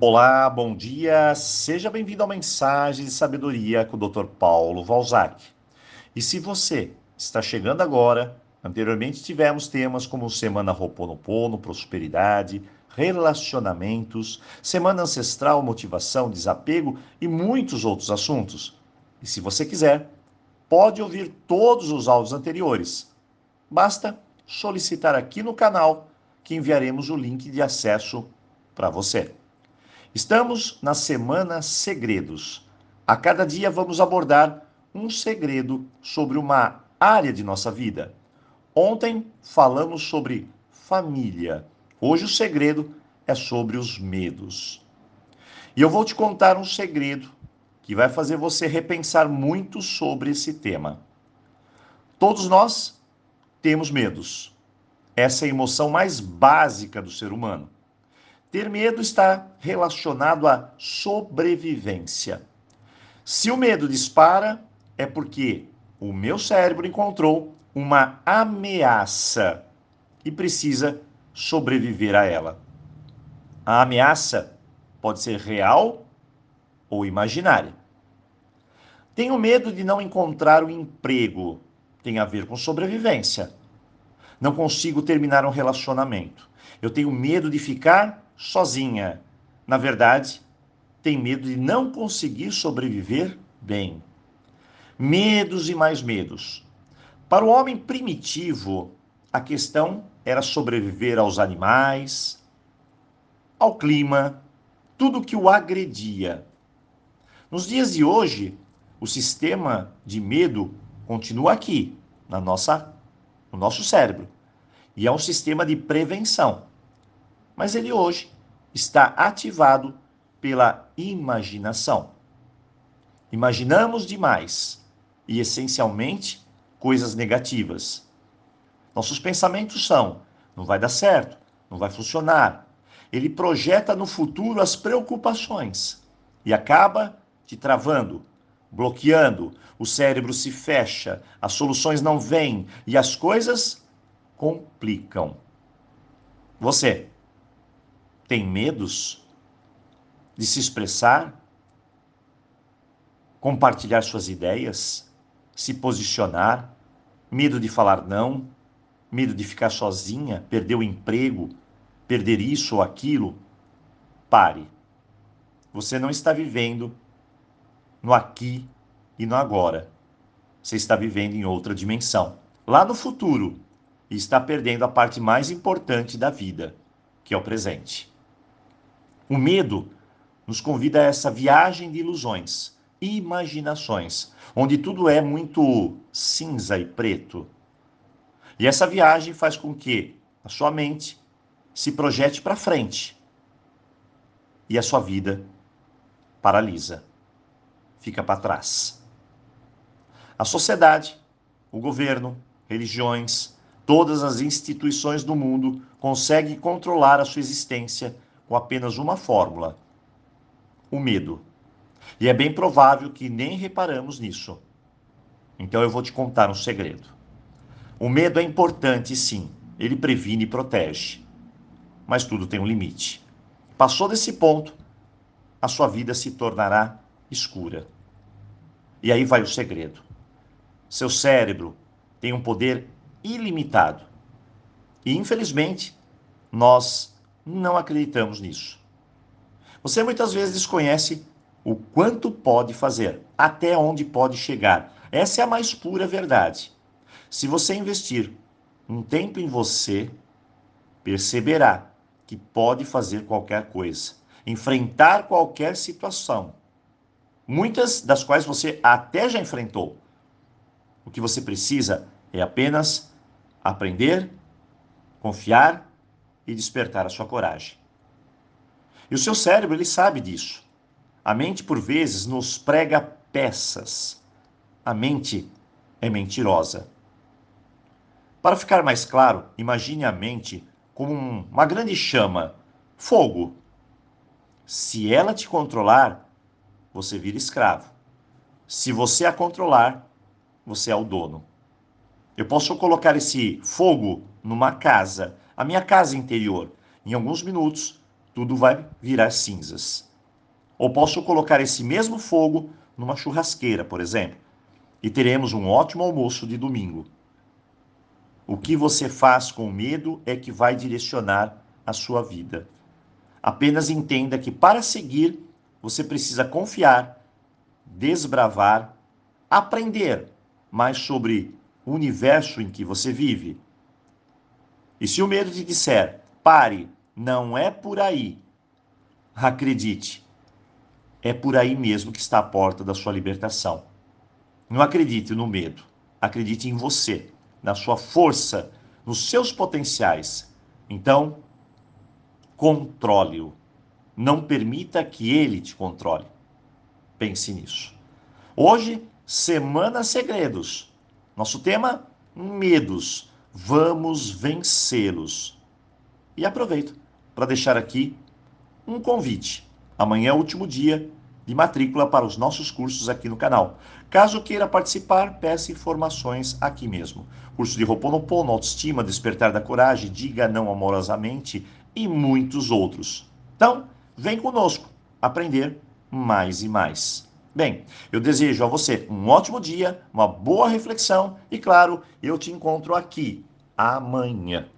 Olá, bom dia. Seja bem-vindo ao Mensagem de Sabedoria com o Dr. Paulo Valzac. E se você está chegando agora, anteriormente tivemos temas como Semana Roponopono, Prosperidade, Relacionamentos, Semana Ancestral, Motivação, Desapego e muitos outros assuntos. E se você quiser, pode ouvir todos os áudios anteriores. Basta solicitar aqui no canal que enviaremos o link de acesso para você. Estamos na semana Segredos. A cada dia vamos abordar um segredo sobre uma área de nossa vida. Ontem falamos sobre família. Hoje o segredo é sobre os medos. E eu vou te contar um segredo que vai fazer você repensar muito sobre esse tema. Todos nós temos medos. Essa é a emoção mais básica do ser humano. Ter medo está relacionado à sobrevivência. Se o medo dispara, é porque o meu cérebro encontrou uma ameaça e precisa sobreviver a ela. A ameaça pode ser real ou imaginária. Tenho medo de não encontrar um emprego. Tem a ver com sobrevivência. Não consigo terminar um relacionamento. Eu tenho medo de ficar sozinha. Na verdade, tem medo de não conseguir sobreviver bem. Medos e mais medos. Para o homem primitivo, a questão era sobreviver aos animais, ao clima, tudo que o agredia. Nos dias de hoje, o sistema de medo continua aqui, na nossa, no nosso cérebro, e é um sistema de prevenção mas ele hoje está ativado pela imaginação. Imaginamos demais e, essencialmente, coisas negativas. Nossos pensamentos são: não vai dar certo, não vai funcionar. Ele projeta no futuro as preocupações e acaba te travando, bloqueando. O cérebro se fecha, as soluções não vêm e as coisas complicam. Você tem medos de se expressar, compartilhar suas ideias, se posicionar, medo de falar não, medo de ficar sozinha, perder o emprego, perder isso ou aquilo, pare. Você não está vivendo no aqui e no agora. Você está vivendo em outra dimensão, lá no futuro, e está perdendo a parte mais importante da vida, que é o presente. O medo nos convida a essa viagem de ilusões, imaginações, onde tudo é muito cinza e preto. E essa viagem faz com que a sua mente se projete para frente e a sua vida paralisa, fica para trás. A sociedade, o governo, religiões, todas as instituições do mundo conseguem controlar a sua existência com apenas uma fórmula: o medo. E é bem provável que nem reparamos nisso. Então eu vou te contar um segredo. O medo é importante, sim. Ele previne e protege. Mas tudo tem um limite. Passou desse ponto, a sua vida se tornará escura. E aí vai o segredo. Seu cérebro tem um poder ilimitado. E infelizmente, nós não acreditamos nisso. Você muitas vezes desconhece o quanto pode fazer, até onde pode chegar. Essa é a mais pura verdade. Se você investir um tempo em você, perceberá que pode fazer qualquer coisa, enfrentar qualquer situação, muitas das quais você até já enfrentou. O que você precisa é apenas aprender, confiar e despertar a sua coragem. E o seu cérebro, ele sabe disso. A mente, por vezes, nos prega peças. A mente é mentirosa. Para ficar mais claro, imagine a mente como uma grande chama, fogo. Se ela te controlar, você vira escravo. Se você a controlar, você é o dono. Eu posso colocar esse fogo numa casa a minha casa interior. Em alguns minutos, tudo vai virar cinzas. Ou posso colocar esse mesmo fogo numa churrasqueira, por exemplo, e teremos um ótimo almoço de domingo. O que você faz com medo é que vai direcionar a sua vida. Apenas entenda que para seguir, você precisa confiar, desbravar, aprender mais sobre o universo em que você vive. E se o medo te disser, pare, não é por aí, acredite, é por aí mesmo que está a porta da sua libertação. Não acredite no medo, acredite em você na sua força, nos seus potenciais. Então, controle-o. Não permita que ele te controle. Pense nisso. Hoje, Semana Segredos. Nosso tema: medos. Vamos vencê-los. E aproveito para deixar aqui um convite. Amanhã é o último dia de matrícula para os nossos cursos aqui no canal. Caso queira participar, peça informações aqui mesmo. Curso de Roponopono, Autoestima, Despertar da Coragem, Diga Não Amorosamente e muitos outros. Então, vem conosco aprender mais e mais. Bem, eu desejo a você um ótimo dia, uma boa reflexão e, claro, eu te encontro aqui amanhã.